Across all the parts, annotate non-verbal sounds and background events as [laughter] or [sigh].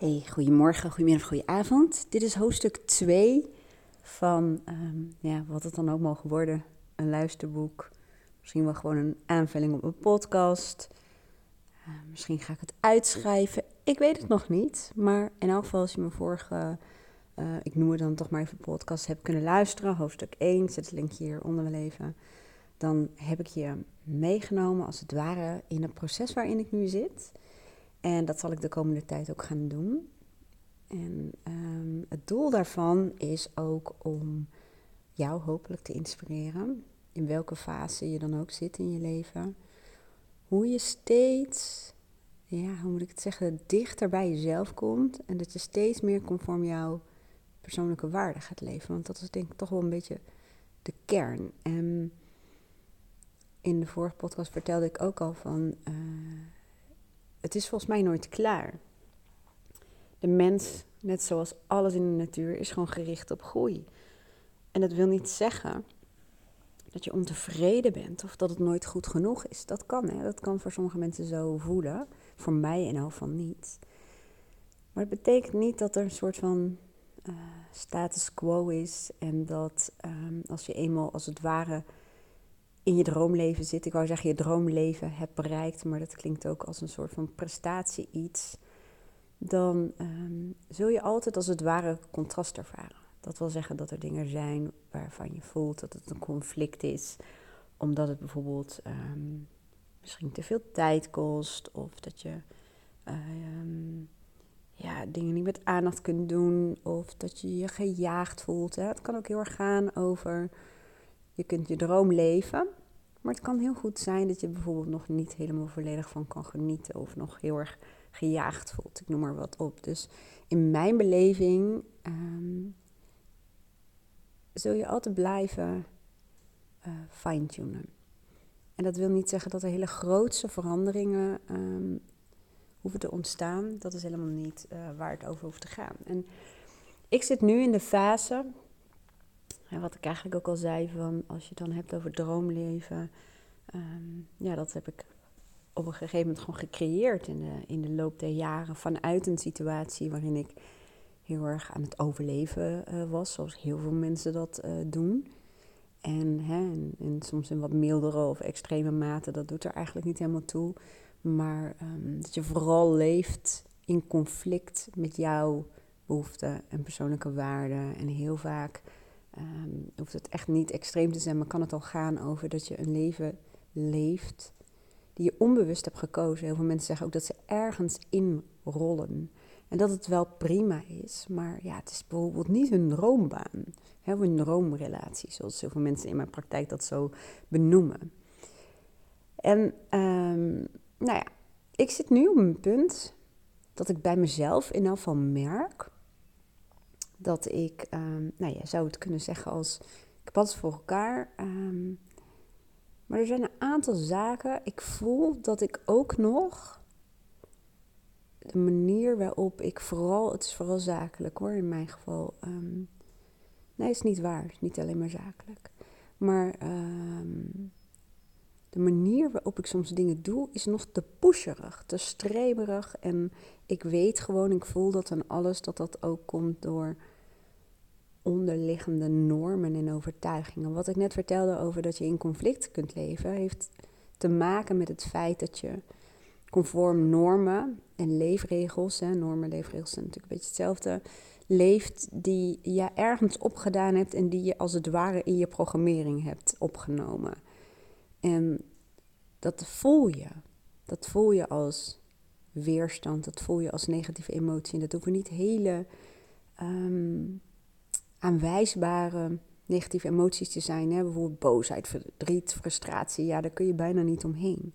Hey, goedemorgen, goedemiddag, goedenavond. Dit is hoofdstuk 2 van ehm, ja, wat het dan ook mogen worden. Een luisterboek, misschien wel gewoon een aanvulling op een podcast. Uh, misschien ga ik het uitschrijven. Ik weet het nog niet. Maar in elk geval, als je mijn vorige, uh, ik noem het dan toch maar even podcast, hebt kunnen luisteren, hoofdstuk 1, zet het linkje hier onder wel even. Dan heb ik je meegenomen als het ware in het proces waarin ik nu zit. En dat zal ik de komende tijd ook gaan doen. En um, het doel daarvan is ook om jou hopelijk te inspireren, in welke fase je dan ook zit in je leven. Hoe je steeds, ja, hoe moet ik het zeggen, dichter bij jezelf komt en dat je steeds meer conform jouw persoonlijke waarde gaat leven. Want dat is denk ik toch wel een beetje de kern. En in de vorige podcast vertelde ik ook al van. Uh, het is volgens mij nooit klaar. De mens, net zoals alles in de natuur, is gewoon gericht op groei. En dat wil niet zeggen dat je ontevreden bent of dat het nooit goed genoeg is. Dat kan, hè? dat kan voor sommige mensen zo voelen. Voor mij in elk geval niet. Maar het betekent niet dat er een soort van uh, status quo is en dat um, als je eenmaal als het ware in je droomleven zit. Ik wou zeggen je droomleven hebt bereikt, maar dat klinkt ook als een soort van prestatie iets. Dan um, zul je altijd als het ware contrast ervaren. Dat wil zeggen dat er dingen zijn waarvan je voelt dat het een conflict is, omdat het bijvoorbeeld um, misschien te veel tijd kost of dat je um, ja, dingen niet met aandacht kunt doen of dat je je gejaagd voelt. Hè. Het kan ook heel erg gaan over je kunt je droom leven, maar het kan heel goed zijn dat je bijvoorbeeld nog niet helemaal volledig van kan genieten of nog heel erg gejaagd voelt. Ik noem maar wat op. Dus in mijn beleving um, zul je altijd blijven uh, fine-tunen. En dat wil niet zeggen dat er hele grootse veranderingen um, hoeven te ontstaan. Dat is helemaal niet uh, waar het over hoeft te gaan. En ik zit nu in de fase en wat ik eigenlijk ook al zei, van als je het dan hebt over droomleven, um, ja, dat heb ik op een gegeven moment gewoon gecreëerd in de, in de loop der jaren vanuit een situatie waarin ik heel erg aan het overleven uh, was, zoals heel veel mensen dat uh, doen. En, hè, en, soms in wat mildere of extreme mate, dat doet er eigenlijk niet helemaal toe. Maar um, dat je vooral leeft in conflict met jouw behoeften en persoonlijke waarden. En heel vaak Um, hoeft het echt niet extreem te zijn, maar kan het al gaan over dat je een leven leeft die je onbewust hebt gekozen. Heel veel mensen zeggen ook dat ze ergens inrollen. En dat het wel prima is, maar ja, het is bijvoorbeeld niet hun droombaan. Of een droomrelatie, zoals heel veel mensen in mijn praktijk dat zo benoemen. En um, nou ja, ik zit nu op een punt dat ik bij mezelf in elk merk dat ik, um, nou ja, zou het kunnen zeggen als, ik heb alles voor elkaar. Um, maar er zijn een aantal zaken, ik voel dat ik ook nog de manier waarop ik vooral, het is vooral zakelijk hoor, in mijn geval. Um, nee, is niet waar, het is niet alleen maar zakelijk. Maar de manier waarop ik soms dingen doe, is nog te pusherig, te streberig. En ik weet gewoon, ik voel dat en alles, dat dat ook komt door onderliggende normen en overtuigingen. Wat ik net vertelde over dat je in conflict kunt leven, heeft te maken met het feit dat je conform normen en leefregels, hè, normen en leefregels zijn natuurlijk een beetje hetzelfde, leeft die je ergens opgedaan hebt en die je als het ware in je programmering hebt opgenomen. En dat voel je. Dat voel je als weerstand, dat voel je als negatieve emotie. En dat hoeven niet hele um, aanwijsbare negatieve emoties te zijn. Hè? Bijvoorbeeld boosheid, verdriet, frustratie. Ja, daar kun je bijna niet omheen.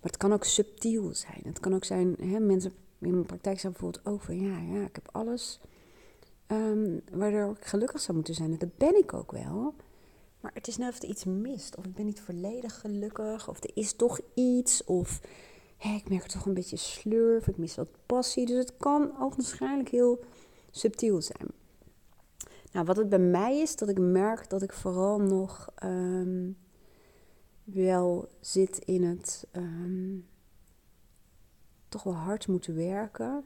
Maar het kan ook subtiel zijn. Het kan ook zijn, hè, mensen in mijn praktijk zeggen bijvoorbeeld over, ja, ja, ik heb alles um, waardoor ik gelukkig zou moeten zijn. Dat ben ik ook wel. Maar het is net of er iets mist. Of ik ben niet volledig gelukkig. Of er is toch iets. Of ik merk toch een beetje slurf. Ik mis wat passie. Dus het kan ook waarschijnlijk heel subtiel zijn. Nou, wat het bij mij is, dat ik merk dat ik vooral nog um, wel zit in het um, toch wel hard moeten werken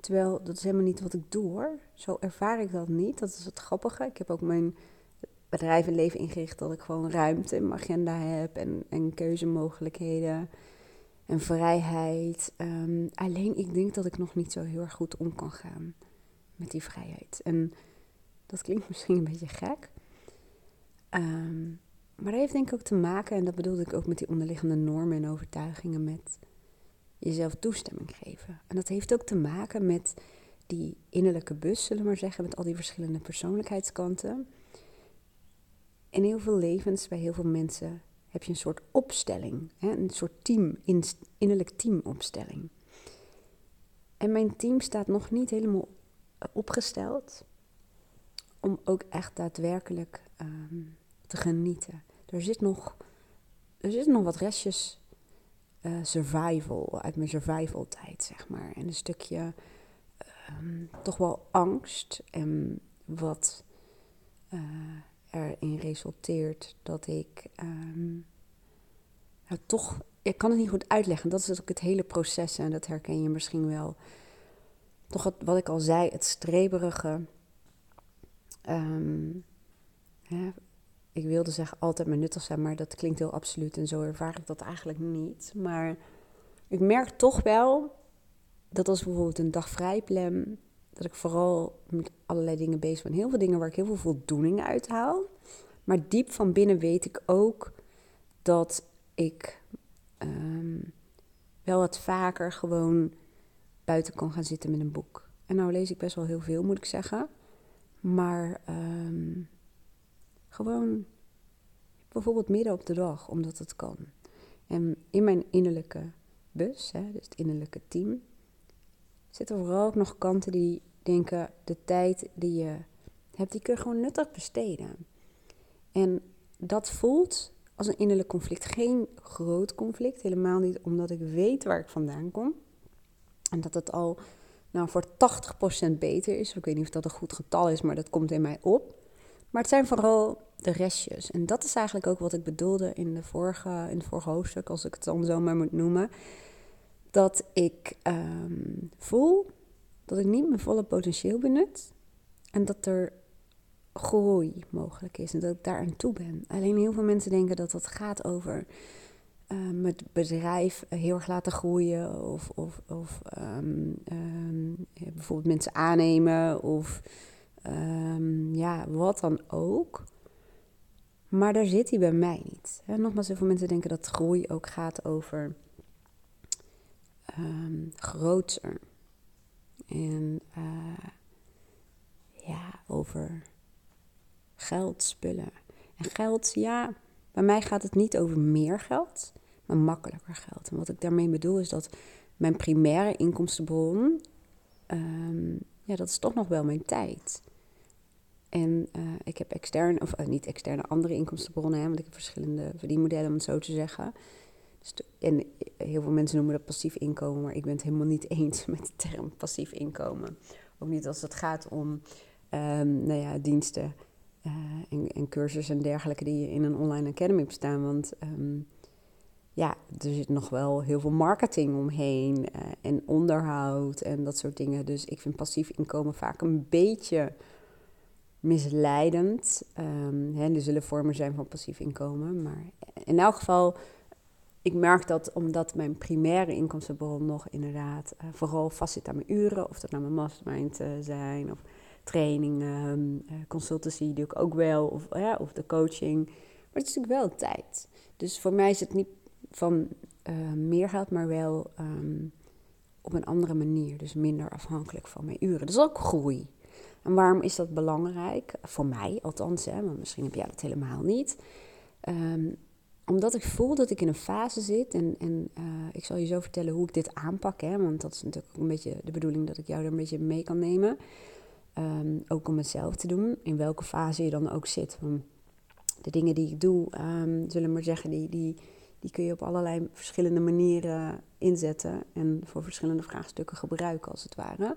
Terwijl dat is helemaal niet wat ik doe hoor. Zo ervaar ik dat niet. Dat is het grappige. Ik heb ook mijn bedrijf en leven ingericht dat ik gewoon ruimte in mijn agenda heb en, en keuzemogelijkheden en vrijheid. Ehm, alleen ik denk dat ik nog niet zo heel erg goed om kan gaan met die vrijheid. En dat klinkt [laughs] misschien een beetje gek. Ehm, maar dat heeft denk ik ook te maken, en dat bedoelde ik ook met die onderliggende normen en overtuigingen, met jezelf toestemming geven. En dat heeft ook te maken met die innerlijke bus, zullen we maar zeggen, met al die verschillende persoonlijkheidskanten. In heel veel levens, bij heel veel mensen, heb je een soort opstelling, een soort team, innerlijk teamopstelling. En mijn team staat nog niet helemaal opgesteld om ook echt daadwerkelijk ehm, te genieten. Er zit nog, er zit nog wat restjes uh, survival, uit mijn survival tijd, zeg maar. En een stukje um, toch wel angst en wat uh, erin resulteert dat ik um, toch, ik kan het niet goed uitleggen. Dat is ook het hele proces en dat herken je misschien wel. Toch wat ik al zei, het streberige. Um, ik wilde zeggen altijd maar nuttig zijn, maar dat klinkt heel absoluut en zo ervaar ik dat eigenlijk niet. Maar ik merk toch wel dat als bijvoorbeeld een dag vrij dat ik vooral met allerlei dingen bezig ben. Heel veel dingen waar ik heel veel voldoening uit haal. Maar diep van binnen weet ik ook dat ik um, wel wat vaker gewoon buiten kan gaan zitten met een boek. En nou lees ik best wel heel veel, moet ik zeggen. Maar um, gewoon bijvoorbeeld midden op de dag, omdat het kan. En in mijn innerlijke bus, hè, dus het innerlijke team, zitten vooral ook nog kanten die denken: de tijd die je hebt, die kun je gewoon nuttig besteden. En dat voelt als een innerlijk conflict. Geen groot conflict, helemaal niet omdat ik weet waar ik vandaan kom. En dat het al nou, voor 80% beter is. Ik weet niet of dat een goed getal is, maar dat komt in mij op. Maar het zijn vooral de restjes. En dat is eigenlijk ook wat ik bedoelde in, de vorige, in het vorige hoofdstuk, als ik het dan zo maar moet noemen. Dat ik ehm, voel dat ik niet mijn volle potentieel benut. En dat er groei mogelijk is en dat ik daar aan toe ben. Alleen heel veel mensen denken dat dat gaat over um, het bedrijf heel erg laten groeien of, of, of um, bijvoorbeeld mensen aannemen of ja, wat dan ook. Maar daar zit hij bij mij niet. Hè? Nogmaals, heel veel mensen denken dat groei ook gaat over groter. En uh, ja, over geld, spullen. En geld, ja, bij mij gaat het niet over meer geld, maar makkelijker geld. En wat ik daarmee bedoel is dat mijn primaire inkomstenbron, um, ja, dat is toch nog wel mijn tijd. En uh, ik heb externe, of uh, niet externe, andere inkomstenbronnen, hè, want ik heb verschillende verdienmodellen, om het zo te zeggen. Dus en heel veel mensen noemen dat passief inkomen, maar ik ben het helemaal niet [laughs] eens met de term passief inkomen. Ook niet als het gaat om um, nou ja, diensten uh, en, en, cursussen en dergelijke die in een online academy bestaan. Want um, ja, er zit nog wel heel veel marketing omheen en onderhoud en dat soort dingen. Dus ik vind passief inkomen vaak een beetje misleidend. Um, hè, er zullen vormen zijn van passief inkomen. Maar in elk geval, ik merk dat omdat mijn primaire inkomstenbron nog inderdaad uh, vooral vast zit aan mijn uren. Of dat nou mijn mastermind zijn of trainingen, uh, consultancy doe ik ook wel. Of, ja, of de coaching. Maar het is natuurlijk wel tijd. Dus voor mij is het niet van meer geld, maar wel um, op een andere manier. Dus minder afhankelijk van mijn uren. Dat is ook groei. En waarom is dat belangrijk? Voor mij althans, hè, misschien heb jij dat helemaal niet. Um, omdat ik voel dat ik in een fase zit en, en uh, ik zal je zo vertellen hoe ik dit aanpak. Hè, want dat is natuurlijk ook een beetje de bedoeling dat ik jou er een beetje mee kan nemen. Um, ook om het zelf te doen, in welke fase je dan ook zit. De dingen die ik doe, um, zullen we maar zeggen, die, die, die kun je op allerlei verschillende manieren inzetten. En voor verschillende vraagstukken gebruiken, als het ware.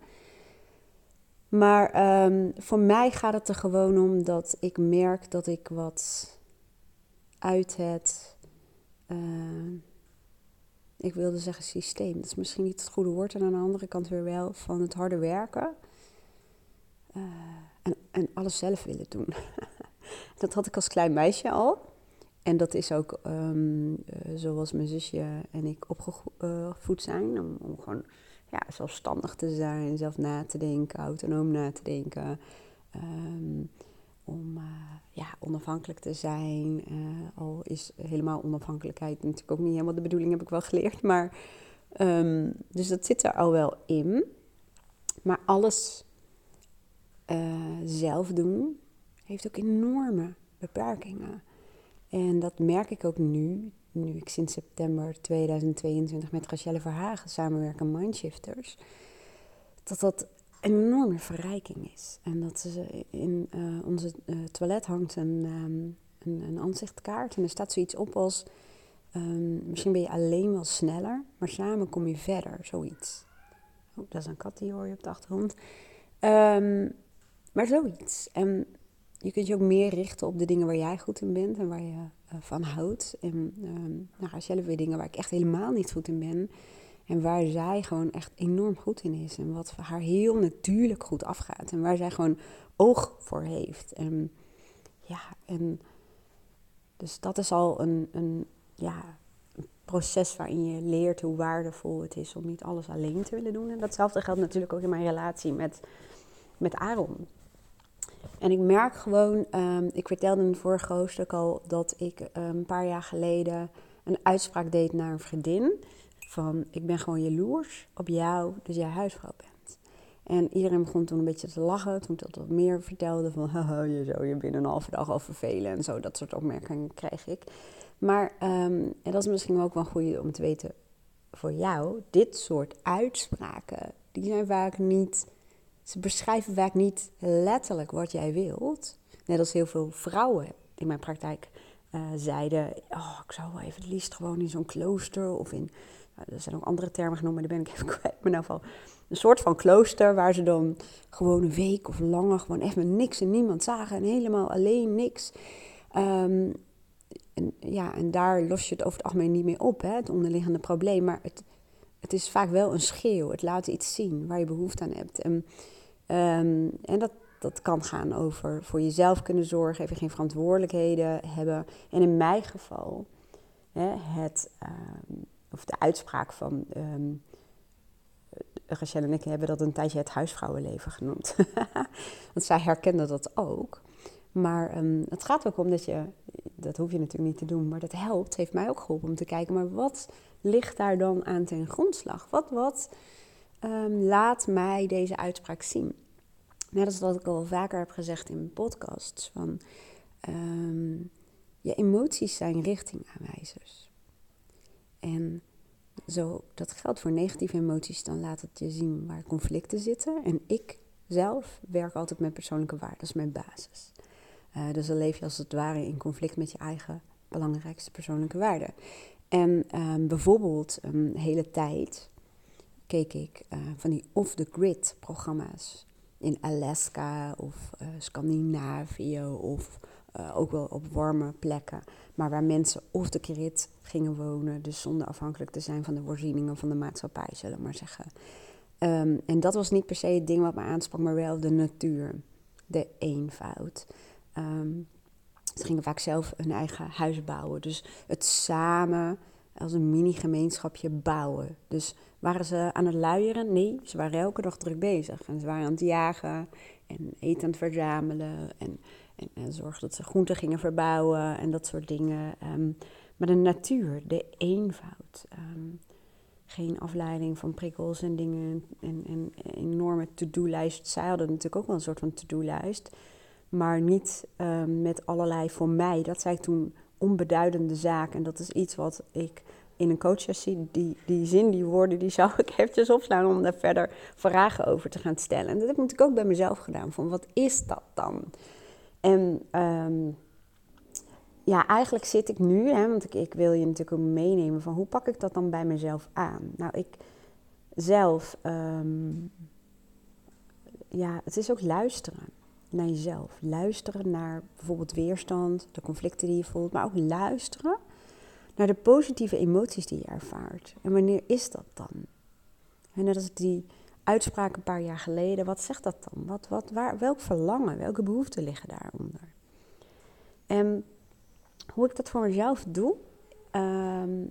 Maar um, voor mij gaat het er gewoon om dat ik merk dat ik wat uit het. Uh, ik wilde zeggen systeem. Dat is misschien niet het goede woord. En aan de andere kant weer wel van het harde werken. Eh, en, en alles zelf willen doen. [laughs] dat had ik als klein meisje al. En dat is ook um, zoals mijn zusje en ik opgevoed zijn. Om, gewoon ja, zelfstandig te zijn, zelf na te denken, autonoom na te denken. Um, om ja, onafhankelijk te zijn. Al is helemaal onafhankelijkheid natuurlijk ook niet helemaal de bedoeling, heb ik wel geleerd. Maar, um, dus dat zit er al wel in. Maar alles uh, zelf doen heeft ook enorme beperkingen. En dat merk ik ook nu, nu ik sinds september 2022 met Rachelle Verhagen samenwerk aan Mindshifters. Dat dat een enorme verrijking is. En dat ze in uh, onze uh, toilet hangt een, um, een, een, aanzichtkaart en er staat zoiets op als... Um, misschien ben je alleen wel sneller, maar samen kom je verder, zoiets. Oh, dat is een kat die hoor je op de achtergrond. Um, maar zoiets. En je kunt je ook meer richten op de dingen waar jij goed in bent en waar je uh, van houdt. En um, nou zelf weer dingen waar ik echt helemaal niet goed in ben. En waar zij gewoon echt enorm goed in is. En wat haar heel natuurlijk goed afgaat. En waar zij gewoon oog voor heeft. En ja, en dus dat is al een, een, ja, een proces waarin je leert hoe waardevol het is om niet alles alleen te willen doen. En datzelfde geldt natuurlijk ook in mijn relatie met, met Aaron. En ik merk gewoon, um, ik vertelde in het vorige hoofdstuk al dat ik um, een paar jaar geleden een uitspraak deed naar een vriendin. Van ik ben gewoon jaloers op jou, dus jij huisvrouw bent. En iedereen begon toen een beetje te lachen toen ik dat wat meer vertelde. Van [laughs] je zou je binnen een halve dag al vervelen en zo. Dat soort opmerkingen kreeg ik. Maar, um, en dat is misschien ook wel goed om te weten voor jou. Dit soort uitspraken, die zijn vaak niet ze beschrijven vaak niet letterlijk wat jij wilt. Net als heel veel vrouwen in mijn praktijk uh, zeiden: Oh, ik zou wel even het liefst gewoon in zo'n klooster of in. Nou, er zijn ook andere termen genoemd, maar die ben ik even [laughs] kwijt. Maar in ieder een soort van klooster waar ze dan gewoon een week of langer gewoon echt met niks en niemand zagen en helemaal alleen niks. Um, en, ja, en daar los je het over het algemeen niet meer op, hè, het onderliggende probleem. Maar het, het is vaak wel een schreeuw. Het laat iets zien waar je behoefte aan hebt. En, um, en dat, dat kan gaan over voor jezelf kunnen zorgen, even geen verantwoordelijkheden hebben. En in mijn geval, hè, het, um, of de uitspraak van. Um, Rachel en ik hebben dat een tijdje het huisvrouwenleven genoemd. [laughs] Want zij herkende dat ook. Maar het gaat ook om dat je, dat hoef je natuurlijk niet te doen, maar dat helpt, heeft mij ook geholpen om te kijken, maar wat ligt daar dan aan ten grondslag? Wat, wat laat mij deze uitspraak zien? Net als wat ik al vaker heb gezegd in podcasts, van um, je emoties zijn richtingaanwijzers. En zo, dat geldt voor negatieve emoties, dan laat het je zien waar conflicten zitten. En ik zelf werk altijd met persoonlijke waarden, dat is mijn basis. Uh, dus dan leef je als het ware in conflict met je eigen belangrijkste persoonlijke waarden. En um, bijvoorbeeld een hele tijd keek ik uh, van die off-the-grid programma's in Alaska of uh, Scandinavië of uh, ook wel op warme plekken. Maar waar mensen off the grid gingen wonen, dus zonder afhankelijk te zijn van de voorzieningen van de maatschappij, zullen we maar zeggen. Um, en dat was niet per se het ding wat me aansprak, maar wel de natuur, de eenvoud. Um, ze gingen vaak zelf hun eigen huis bouwen. Dus het samen als een mini-gemeenschapje bouwen. Dus waren ze aan het luieren? Nee, ze waren elke dag druk bezig. En ze waren aan het jagen en eten aan het verzamelen. En, en, en zorgen dat ze groenten gingen verbouwen en dat soort dingen. Um, maar de natuur, de eenvoud. Um, geen afleiding van prikkels en dingen en, en, en enorme to-do-lijst. Zij hadden natuurlijk ook wel een soort van to-do-lijst. Maar niet um, met allerlei voor mij, dat ik toen, onbeduidende zaken. En dat is iets wat ik in een coachsessie, die, die zin, die woorden, die zou ik [laughs] eventjes opslaan om daar verder vragen over te gaan stellen. En dat heb ik ook bij mezelf gedaan, van wat is dat dan? En um, ja, eigenlijk zit ik nu, hè, want ik, ik wil je natuurlijk ook meenemen van hoe pak ik dat dan bij mezelf aan? Nou, ik zelf, um, ja, het is ook luisteren naar jezelf. Luisteren naar bijvoorbeeld weerstand, de conflicten die je voelt, maar ook luisteren naar de positieve emoties die je ervaart. En wanneer is dat dan? En net als die uitspraak een paar jaar geleden, wat zegt dat dan? Wat, wat, waar, welk verlangen, welke behoeften liggen daaronder? En hoe ik dat voor mezelf doe, um,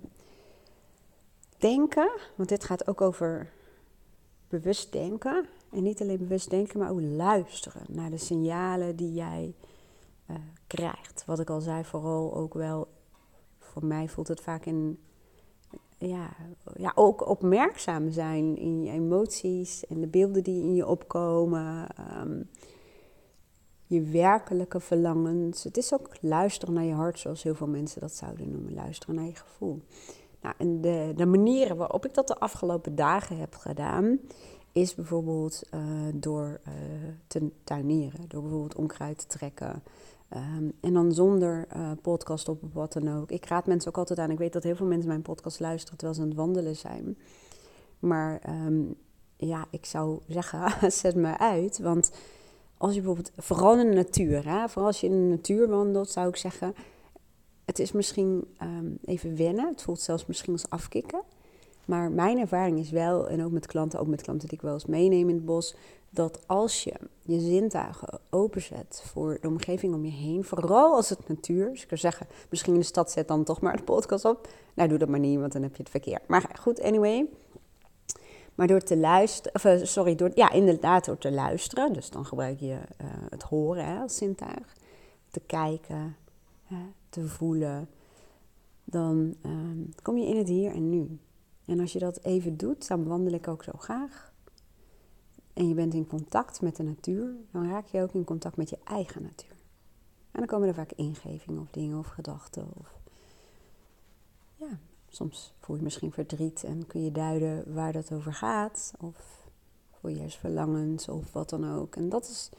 denken, want dit gaat ook over bewust denken. En niet alleen bewust denken, maar ook luisteren naar de signalen die jij uh, krijgt. Wat ik al zei, vooral ook wel, voor mij voelt het vaak in, ja, ja, ook opmerkzaam zijn in je emoties en de beelden die in je opkomen. Um, je werkelijke verlangens. Het is ook luisteren naar je hart, zoals heel veel mensen dat zouden noemen. Luisteren naar je gevoel. Nou, en de, de manieren waarop ik dat de afgelopen dagen heb gedaan, is bijvoorbeeld uh, door uh, te tuinieren. Door bijvoorbeeld onkruid te trekken. Um, en dan zonder uh, podcast op of wat dan ook. Ik raad mensen ook altijd aan. Ik weet dat heel veel mensen mijn podcast luisteren terwijl ze aan het wandelen zijn. Maar um, ja, ik zou zeggen, [laughs] zet me uit. Want als je bijvoorbeeld, vooral in de natuur, hè, vooral als je in de natuur wandelt, zou ik zeggen, het is misschien um, even wennen. Het voelt zelfs misschien als afkicken. Maar mijn ervaring is wel, en ook met klanten, ook met klanten die ik wel eens meeneem in het bos, dat als je je zintuigen openzet voor de omgeving om je heen, vooral als het natuur, dus ik zou zeggen, misschien in de stad zet dan toch maar de podcast op. Nou, doe dat maar niet, want dan heb je het verkeer. Maar goed, anyway. Maar door te luisteren, of, eh, sorry, door, ja, inderdaad door te luisteren, dus dan gebruik je uh, het horen hè, als zintuig, te kijken, hè, te voelen, dan um, kom je in het hier en nu. En als je dat even doet, dan wandel ik ook zo graag. En je bent in contact met de natuur, dan raak je ook in contact met je eigen natuur. En dan komen er vaak ingevingen of dingen of gedachten. Of ja, soms voel je misschien verdriet en kun je duiden waar dat over gaat. Of voel je juist verlangens of wat dan ook. En dat is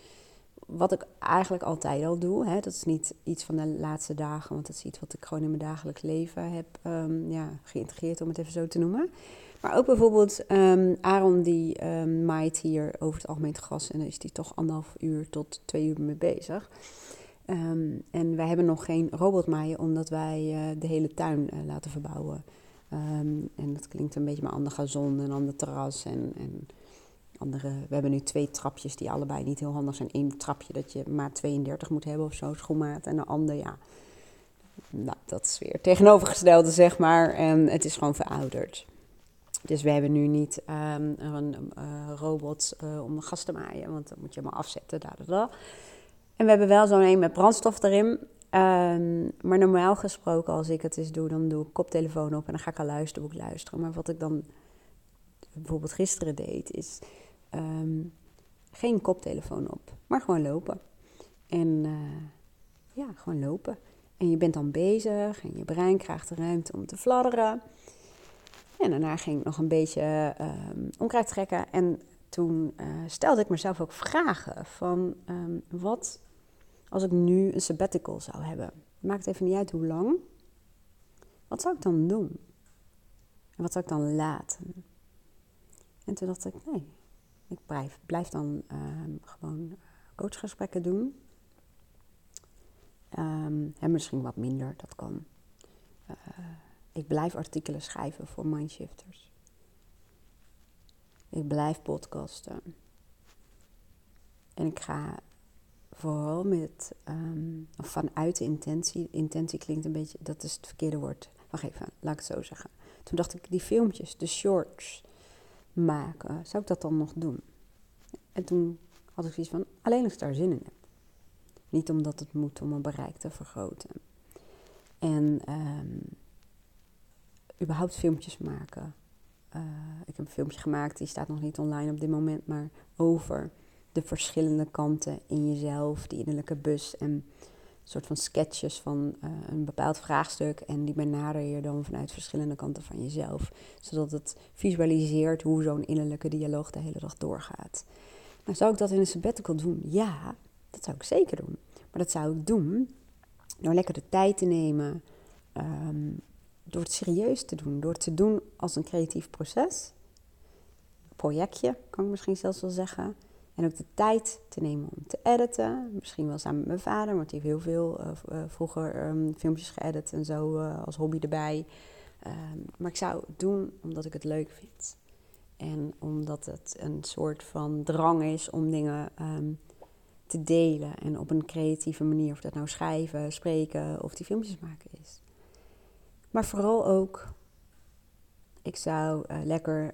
wat ik eigenlijk altijd al doe. Hè. Dat is niet iets van de laatste dagen, want dat is iets wat ik gewoon in mijn dagelijks leven heb um, ja, geïntegreerd, om het even zo te noemen. Maar ook bijvoorbeeld um, Aaron die um, maait hier over het algemeen gras en dan is die toch anderhalf uur tot twee uur mee bezig. En wij hebben nog geen robotmaaien omdat wij uh, de hele tuin uh, laten verbouwen. en dat klinkt een beetje maar aan de gazon en aan de terras en, en andere, we hebben nu twee trapjes die allebei niet heel handig zijn. Eén trapje dat je maat 32 moet hebben of zo, schoenmaat. En de ander, ja, nou, dat is weer tegenovergestelde, zeg maar. En het is gewoon verouderd. Dus we hebben nu niet um, een uh, robot uh, om de gas te maaien, want dan moet je helemaal afzetten. Da, da, da. En we hebben wel zo'n een met brandstof erin. Um, maar normaal gesproken, als ik het eens doe, dan doe ik koptelefoon op en dan ga ik al luisteren, luisteren. Maar wat ik dan bijvoorbeeld gisteren deed, is um, geen koptelefoon op, maar gewoon lopen. En uh, ja, gewoon lopen. En je bent dan bezig en je brein krijgt de ruimte om te fladderen. En daarna ging ik nog een beetje um, trekken. En toen uh, stelde ik mezelf ook vragen van um, wat als ik nu een sabbatical zou hebben. Maakt even niet uit hoe lang. Wat zou ik dan doen? En wat zou ik dan laten? En toen dacht ik, nee, ik blijf, dan uh, gewoon coachgesprekken doen. Um, en misschien wat minder, dat kan. Uh, ik blijf artikelen schrijven voor Mindshifters. Ik blijf podcasten. En ik ga vooral met, um, of vanuit de intentie, intentie klinkt een beetje, dat is het verkeerde woord. Wacht even, laat ik het zo zeggen. Toen dacht ik, die filmpjes, de shorts, maken, zou ik dat dan nog doen? En toen had ik zoiets van, alleen als ik daar zin in heb. Niet omdat het moet om mijn bereik te vergroten. En um, überhaupt filmpjes maken. Uh, ik heb een filmpje gemaakt, die staat nog niet online op dit moment, maar over de verschillende kanten in jezelf, die innerlijke bus en soort van sketches van uh, een bepaald vraagstuk. En die benader je dan vanuit verschillende kanten van jezelf. Zodat het visualiseert hoe zo'n innerlijke dialoog de hele dag doorgaat. Nou, zou ik dat in een sabbatical doen? Ja, dat zou ik zeker doen. Maar dat zou ik doen door lekker de tijd te nemen. Um, door het serieus te doen. Door het te doen als een creatief proces. Projectje, kan ik misschien zelfs wel zeggen. En ook de tijd te nemen om te editen. Misschien wel samen met mijn vader, want die heeft heel veel uh, vroeger um, filmpjes geëdit en zo uh, als hobby erbij. Um, maar ik zou het doen omdat ik het leuk vind. En omdat het een soort van drang is om dingen um, te delen. En op een creatieve manier. Of dat nou schrijven, spreken of die filmpjes maken is. Maar vooral ook, ik zou lekker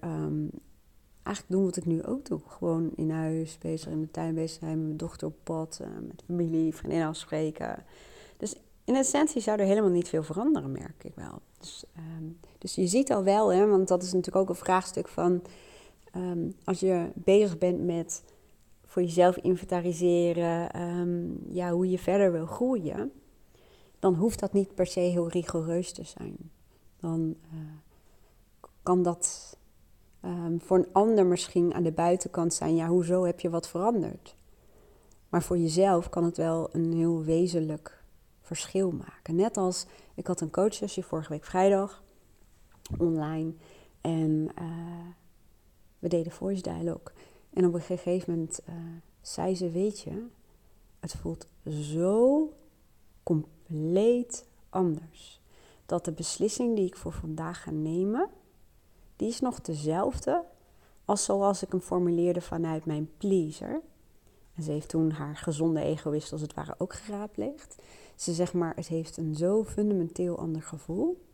eigenlijk doen wat ik nu ook doe. Gewoon in huis bezig, in de tuin bezig zijn, met mijn dochter op pad, uh, met familie, vriendinnen afspreken. Dus in essentie zou er helemaal niet veel veranderen, merk ik wel. Dus, um, dus je ziet al wel, hè, want dat is natuurlijk ook een vraagstuk van... Um, als je bezig bent met voor jezelf inventariseren, um, ja, hoe je verder wil groeien, dan hoeft dat niet per se heel rigoureus te zijn. Dan uh, kan dat um, voor een ander misschien aan de buitenkant zijn, ja, hoezo heb je wat veranderd? Maar voor jezelf kan het wel een heel wezenlijk verschil maken. Net als ik had een coachsessie vorige week vrijdag online en uh, we deden voice dialogue. En op een gegeven moment uh, zei ze, weet je, het voelt zo compleet anders. Dat de beslissing die ik voor vandaag ga nemen, die is nog dezelfde als zoals ik hem formuleerde vanuit mijn pleaser. En ze heeft toen haar gezonde egoïst als het ware ook geraadpleegd. Ze zegt maar, het heeft een zo fundamenteel ander gevoel.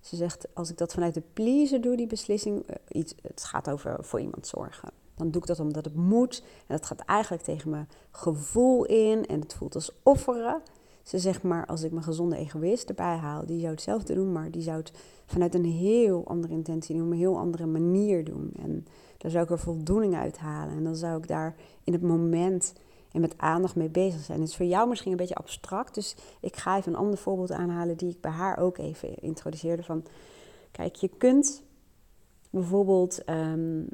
Ze zegt, als ik dat vanuit de pleaser doe, die beslissing, uh, iets, het gaat over voor iemand zorgen. Dan doe ik dat omdat het moet. En dat gaat eigenlijk tegen mijn gevoel in. En het voelt als offeren. Ze zegt maar, als ik mijn gezonde egoïst erbij haal, die zou hetzelfde doen, maar die zou het vanuit een heel andere intentie doen, op een heel andere manier doen. En daar zou ik er voldoening uit halen. En dan zou ik daar in het moment en met aandacht mee bezig zijn. Het is voor jou misschien een beetje abstract, dus ik ga even een ander voorbeeld aanhalen die ik bij haar ook even introduceerde. Van, kijk, je kunt bijvoorbeeld um,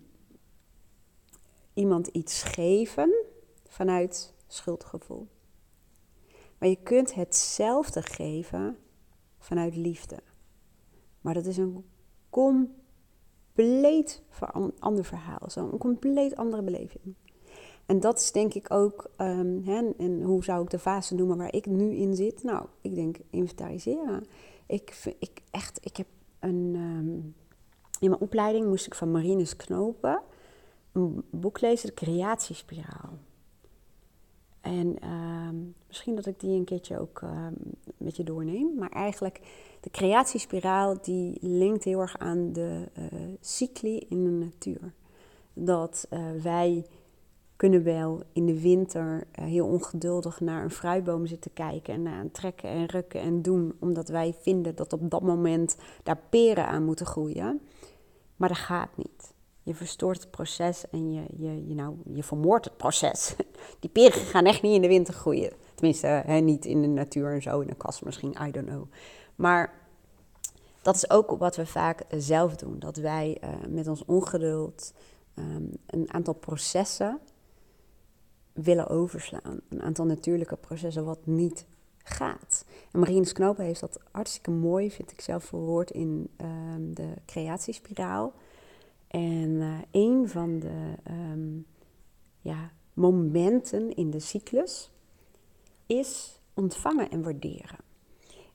iemand iets geven vanuit schuldgevoel. Maar je kunt hetzelfde geven vanuit liefde. Maar dat is een compleet ander verhaal. Zo, een compleet andere beleving. En dat is denk ik ook, um, hè, en hoe zou ik de fase noemen waar ik nu in zit? Nou, ik denk inventariseren. Ik, ik, echt, ik heb een, um, in mijn opleiding moest ik van Marines Knopen een boek lezen, De Creatiespiraal. En uh, misschien dat ik die een keertje ook uh, met je doorneem. Maar eigenlijk, de creatiespiraal die linkt heel erg aan de uh, cycli in de natuur. Dat uh, wij kunnen wel in de winter heel ongeduldig naar een fruitboom zitten kijken en naar trekken en rukken en doen, omdat wij vinden dat op dat moment daar peren aan moeten groeien. Maar dat gaat niet. Je verstoort het proces en je, je, je, nou, je vermoordt het proces. [laughs] Die peren gaan echt niet in de winter groeien. Tenminste, hè, niet in de natuur en zo, in een kast misschien, I don't know. Maar dat is ook wat we vaak zelf doen. Dat wij uh, met ons ongeduld um, een aantal processen willen overslaan. Een aantal natuurlijke processen wat niet gaat. En Marines Knopen heeft dat hartstikke mooi, vind ik zelf, verwoord in um, de creatiespiraal. En uh, een van de um, ja, momenten in de cyclus is ontvangen en waarderen.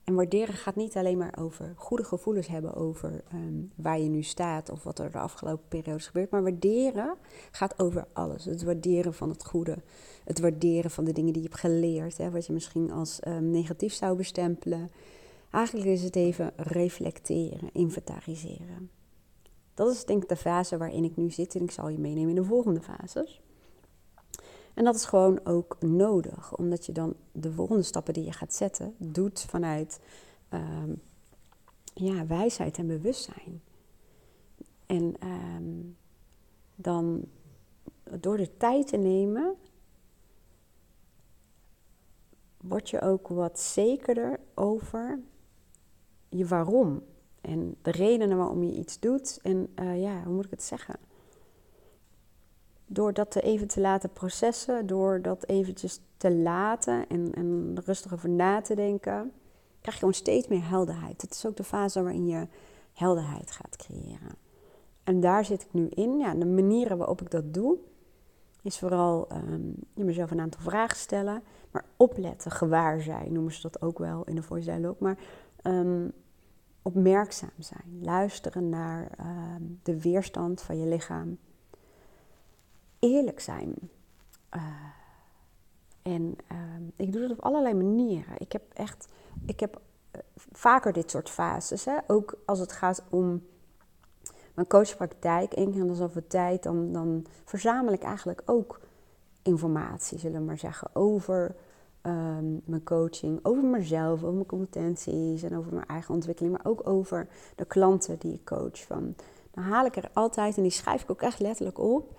En waarderen gaat niet alleen maar over goede gevoelens hebben over um, waar je nu staat of wat er de afgelopen periode is gebeurd. Maar waarderen gaat over alles. Het waarderen van het goede. Het waarderen van de dingen die je hebt geleerd. Hè, wat je misschien als um, negatief zou bestempelen. Eigenlijk is het even reflecteren, inventariseren. Dat is denk ik de fase waarin ik nu zit en ik zal je meenemen in de volgende fases. En dat is gewoon ook nodig, omdat je dan de volgende stappen die je gaat zetten, doet vanuit um, ja, wijsheid en bewustzijn. En um, dan door de tijd te nemen, word je ook wat zekerder over je waarom. En de redenen waarom je iets doet. En uh, ja, hoe moet ik het zeggen? Door dat even te laten processen, door dat eventjes te laten en, en rustig over na te denken, krijg je gewoon steeds meer helderheid. Het is ook de fase waarin je helderheid gaat creëren. En daar zit ik nu in. Ja, de manieren waarop ik dat doe, is vooral um, jezelf een aantal vragen stellen, maar opletten, gewaar zijn, noemen ze dat ook wel in de voice dialogue, maar um, opmerkzaam zijn, luisteren naar ehm, de weerstand van je lichaam, eerlijk zijn. Uh, en ik doe dat op allerlei manieren. Ik heb echt, ik heb eh, vaker dit soort fases, hè? ook als het gaat om mijn coachpraktijk, één keer in de zoveel tijd, dan, dan verzamel ik eigenlijk ook informatie, zullen we maar zeggen, over ehm, mijn coaching, over mezelf, over mijn competenties en over mijn eigen ontwikkeling, maar ook over de klanten die ik coach. Van, dan haal ik er altijd, en die schrijf ik ook echt letterlijk op,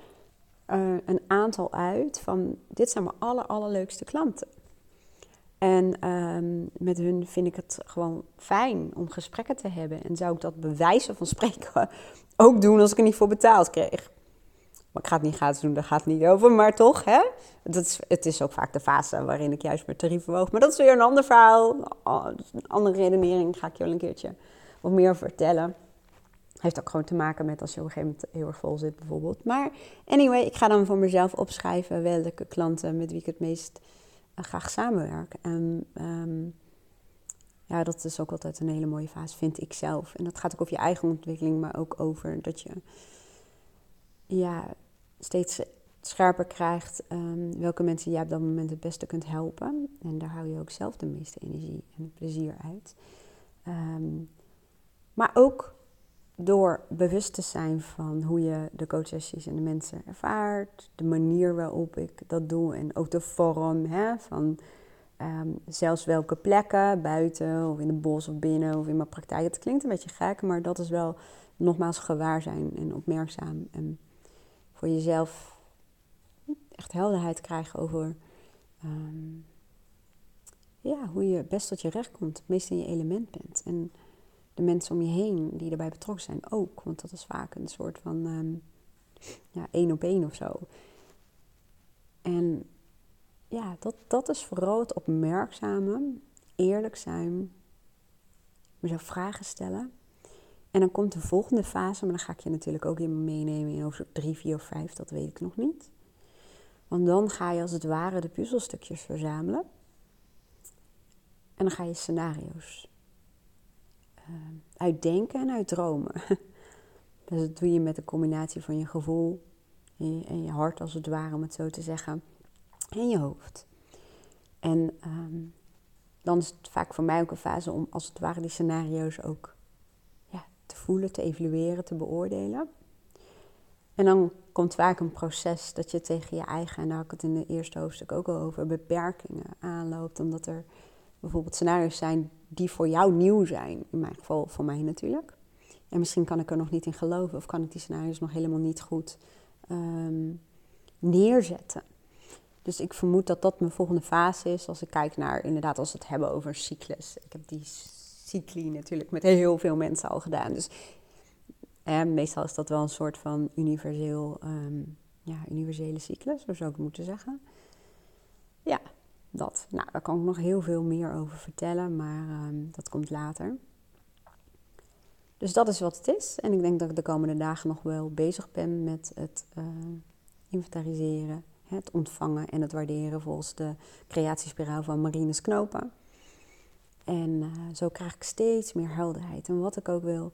uh, een aantal uit van dit zijn mijn aller, allerleukste klanten. En ehm, met hun vind ik het gewoon fijn om gesprekken te hebben. En zou ik dat bewijzen van [laughs] spreken ook doen als ik er niet voor betaald kreeg. Maar ik ga het niet gratis doen, daar gaat het niet over. Maar toch, hè? Dat is, het is ook vaak de fase waarin ik juist mijn tarief verhoog. Maar dat is weer een ander verhaal. Een andere redenering ga ik je wel een keertje wat meer vertellen. Heeft ook gewoon te maken met als je op een gegeven moment heel erg vol zit bijvoorbeeld. Maar anyway, ik ga dan voor mezelf opschrijven welke klanten met wie ik het meest uh, graag samenwerk. En ehm, ja, dat is ook altijd een hele mooie fase, vind ik zelf. En dat gaat ook over je eigen ontwikkeling, maar ook over dat je ja, steeds scherper krijgt um, welke mensen je op dat moment het beste kunt helpen. En daar hou je ook zelf de meeste energie en plezier uit. Um, maar ook door bewust te zijn van hoe je de coachsessies en de mensen ervaart, de manier waarop ik dat doe en ook de vorm hè, van Ehm, zelfs welke plekken, buiten of in het bos of binnen of in mijn praktijk. Het klinkt een beetje gek, maar dat is wel nogmaals gewaar zijn en opmerkzaam. En voor jezelf echt helderheid krijgen over ehm, ja, hoe je best tot je recht komt, het meest in je element bent. En de mensen om je heen die erbij betrokken zijn ook. Want dat is vaak een soort van um, ja, één op één of zo. En ja, dat, dat is vooral het opmerkzame, eerlijk zijn, mezelf vragen stellen. En dan komt de volgende fase, maar dan ga ik je natuurlijk ook in meenemen in hoofdstuk 3, 4 of 5, dat weet ik nog niet. Want dan ga je als het ware de puzzelstukjes verzamelen. En dan ga je scenario's uh, uitdenken en uitdromen. [laughs] dus dat doe je met de combinatie van je gevoel en je, en je hart, als het ware, om het zo te zeggen in je hoofd. En ehm, dan is het vaak voor mij ook een fase om als het ware die scenario's ook te voelen, te evalueren, te beoordelen. En dan komt vaak een proces dat je tegen je eigen, en daar had ik het in de eerste hoofdstuk ook al over, beperkingen aanloopt. Omdat er bijvoorbeeld scenario's zijn die voor jou nieuw zijn. In mijn geval voor mij natuurlijk. En misschien kan ik er nog niet in geloven of kan ik die scenario's nog helemaal niet goed um, neerzetten. Dus ik vermoed dat dat mijn volgende fase is als ik kijk naar, inderdaad, als we het hebben over een cyclus. Ik heb die cycli natuurlijk met heel veel mensen al gedaan. Dus eh, meestal is dat wel een soort van universeel, um, ja, universele cyclus, zo zou ik moeten zeggen. Ja, dat. Nou, daar kan ik nog heel veel meer over vertellen, maar um, dat komt later. Dus dat is wat het is. En ik denk dat ik de komende dagen nog wel bezig ben met het uh, inventariseren het ontvangen en het waarderen volgens de creatiespiraal van Marines Knopen. En uh, zo krijg ik steeds meer helderheid. En wat ik ook wil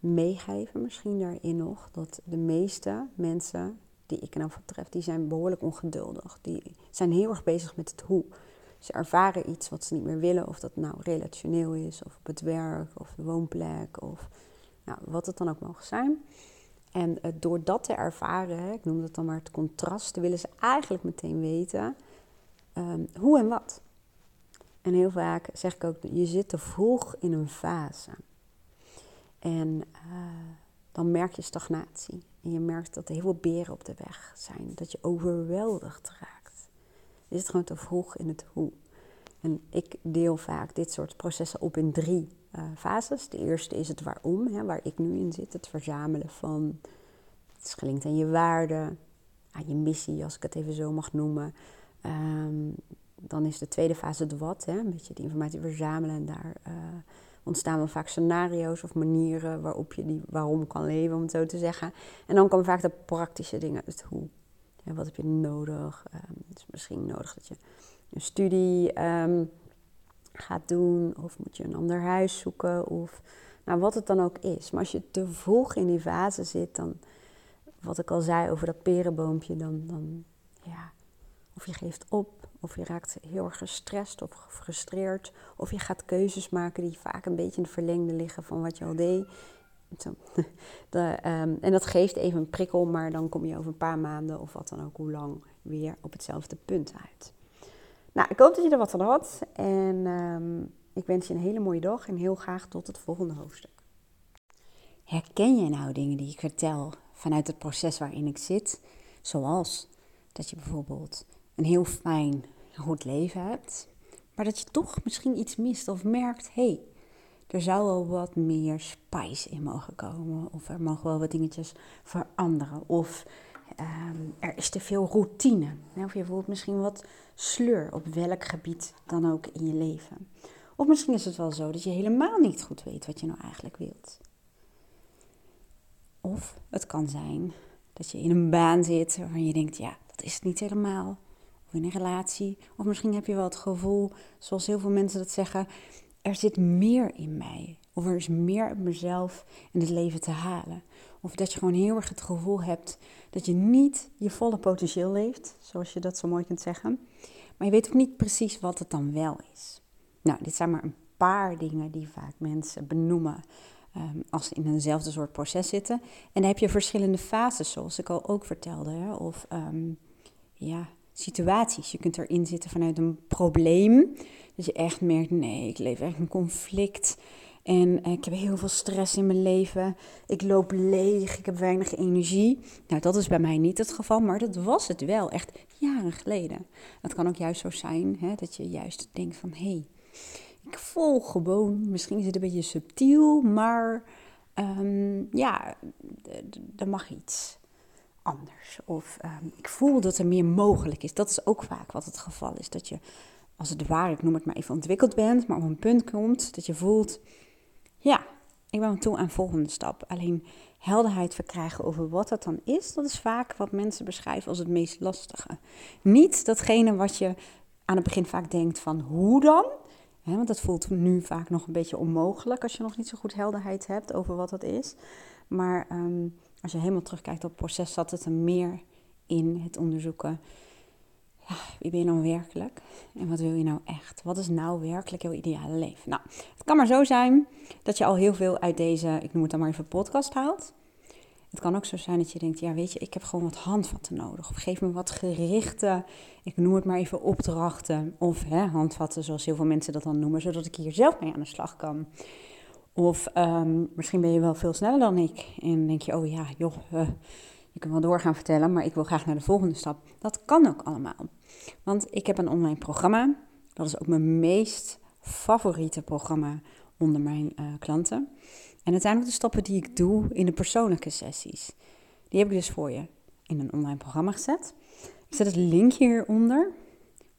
meegeven, misschien daarin nog, dat de meeste mensen die ik nou betref, die zijn behoorlijk ongeduldig. Die zijn heel erg bezig met het hoe. Ze ervaren iets wat ze niet meer willen, of dat nou relationeel is, of op het werk, of de woonplek, of nou, wat het dan ook mogen zijn. En door dat te ervaren, ik noem dat dan maar het contrast, willen ze eigenlijk meteen weten um, hoe en wat. En heel vaak zeg ik ook, je zit te vroeg in een fase. En uh, dan merk je stagnatie. En je merkt dat er heel veel beren op de weg zijn. Dat je overweldigd raakt. Je zit gewoon te vroeg in het hoe. En ik deel vaak dit soort processen op in drie uh, fases. De eerste is het waarom, hè, waar ik nu in zit. Het verzamelen van, het is gelinkt aan je waarden, aan je missie, als ik het even zo mag noemen. Um, dan is de tweede fase het wat, hè, een beetje die informatie verzamelen. En daar uh, ontstaan dan vaak scenario's of manieren waarop je die waarom kan leven, om het zo te zeggen. En dan komen vaak de praktische dingen, het hoe. wat heb je nodig? Um, het is misschien nodig dat je een studie um, gaat doen, of moet je een ander huis zoeken, of nou, wat het dan ook is. Maar als je te vroeg in die fase zit, dan, wat ik al zei over dat perenboompje, dan, dan ja, of je geeft op, of je raakt heel erg gestrest of gefrustreerd, of je gaat keuzes maken die vaak een beetje in verlengde liggen van wat je al deed. [laughs] De, ehm, en dat geeft even een prikkel, maar dan kom je over een paar maanden of wat dan ook, hoe lang, weer op hetzelfde punt uit. Nou, ik hoop dat je er wat van had. En ehm, ik wens je een hele mooie dag en heel graag tot het volgende hoofdstuk. Herken jij nou dingen die ik vertel vanuit het proces waarin ik zit? Zoals dat je bijvoorbeeld een heel fijn, goed leven hebt, maar dat je toch misschien iets mist of merkt: hé, hey, er zou wel wat meer spice in mogen komen, of er mogen wel wat dingetjes veranderen, of ehm, er is te veel routine, of je voelt misschien wat sleur op welk gebied dan ook in je leven. Of misschien is het wel zo dat je helemaal niet goed weet wat je nou eigenlijk wilt. Of het kan zijn dat je in een baan zit waarvan je denkt, ja, dat is het niet helemaal. In een relatie. Of misschien heb je wel het gevoel, zoals heel veel mensen dat zeggen, er zit meer in mij. Of er is meer uit mezelf in het leven te halen. Of dat je gewoon heel erg het gevoel hebt dat je niet je volle potentieel leeft, zoals je dat zo mooi kunt zeggen. Maar je weet ook niet precies wat het dan wel is. Nou, dit zijn maar een paar dingen die vaak mensen benoemen um, als ze in eenzelfde soort proces zitten. En dan heb je verschillende fases, zoals ik al ook vertelde. Hè? Of ehm, ja, situaties. Je kunt erin zitten vanuit een probleem. Dat je echt merkt, nee, ik leef echt een conflict. En ik heb heel veel stress in mijn leven. Ik loop leeg, ik heb weinig energie. Nou, dat is bij mij niet het geval, maar dat was het wel, echt jaren geleden. Het kan ook juist zo zijn hè, dat je juist denkt van, hé, hey, ik voel gewoon, misschien is het een beetje subtiel, maar um, ja, er mag iets anders. Of ehm, ik voel dat er meer mogelijk is. Dat is ook vaak wat het geval is. Dat je, als het ware, ik noem het maar even ontwikkeld bent, maar op een punt komt dat je voelt, ja, ik ben toe aan de volgende stap. Alleen helderheid verkrijgen over wat dat dan is, dat is vaak wat mensen beschrijven als het meest lastige. Niet datgene wat je aan het begin vaak denkt van hoe dan, want dat voelt nu vaak nog een beetje onmogelijk als je nog niet zo goed helderheid hebt over wat dat is. Maar ehm, als je helemaal terugkijkt op het proces, zat het er meer in het onderzoeken. Ja, wie ben je nou werkelijk? En wat wil je nou echt? Wat is nou werkelijk jouw ideale leven? Nou, het kan maar zo zijn dat je al heel veel uit deze, ik noem het dan maar even podcast haalt. Het kan ook zo zijn dat je denkt, ja weet je, ik heb gewoon wat handvatten nodig. Of geef me wat gerichte, ik noem het maar even opdrachten. Of hè, handvatten zoals heel veel mensen dat dan noemen, zodat ik hier zelf mee aan de slag kan. Of um, misschien ben je wel veel sneller dan ik. En denk je, oh ja, joh, uh, je kunt wel door gaan vertellen, maar ik wil graag naar de volgende stap. Dat kan ook allemaal. Want ik heb een online programma. Dat is ook mijn meest favoriete programma onder mijn uh, klanten. En het zijn ook de stappen die ik doe in de persoonlijke sessies. Die heb ik dus voor je in een online programma gezet. Ik zet het linkje hieronder.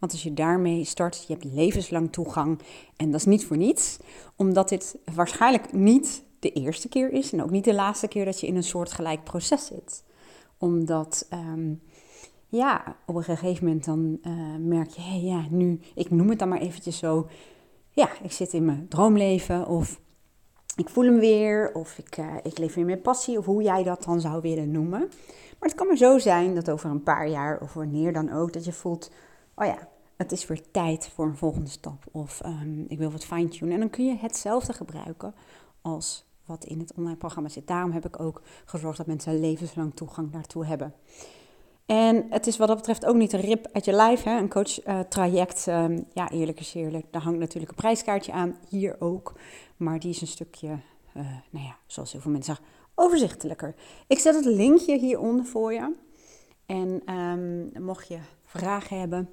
Want als je daarmee start, je hebt levenslang toegang. En dat is niet voor niets, omdat dit waarschijnlijk niet de eerste keer is en ook niet de laatste keer dat je in een soortgelijk proces zit. Omdat, um, ja, op een gegeven moment dan uh, merk je, hé hey, ja, nu, ik noem het dan maar eventjes zo, ja, ik zit in mijn droomleven of ik voel hem weer of ik, uh, ik leef weer met passie of hoe jij dat dan zou willen noemen. Maar het kan maar zo zijn dat over een paar jaar of wanneer dan ook, dat je voelt, oh ja, het is weer tijd voor een volgende stap. Of um, ik wil wat fine-tunen. En dan kun je hetzelfde gebruiken als wat in het online programma zit. Daarom heb ik ook gezorgd dat mensen levenslang toegang daartoe hebben. En het is wat dat betreft ook niet een rip uit je lijf. Hè? Een coach-traject, uh, um, ja eerlijk is eerlijk, daar hangt natuurlijk een prijskaartje aan. Hier ook. Maar die is een stukje, uh, nou ja, zoals heel veel mensen zeggen, overzichtelijker. Ik zet het linkje hieronder voor je. En um, mocht je vragen hebben,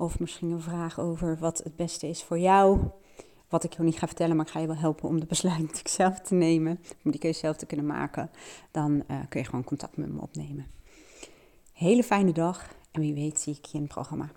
of misschien een vraag over wat het beste is voor jou. Wat ik jou niet ga vertellen, maar ik ga je wel helpen om de besluit [laughs] zelf te nemen. Om die keuze zelf te kunnen maken. Dan uh, kun je gewoon contact met me opnemen. Hele fijne dag en wie weet zie ik je in het programma.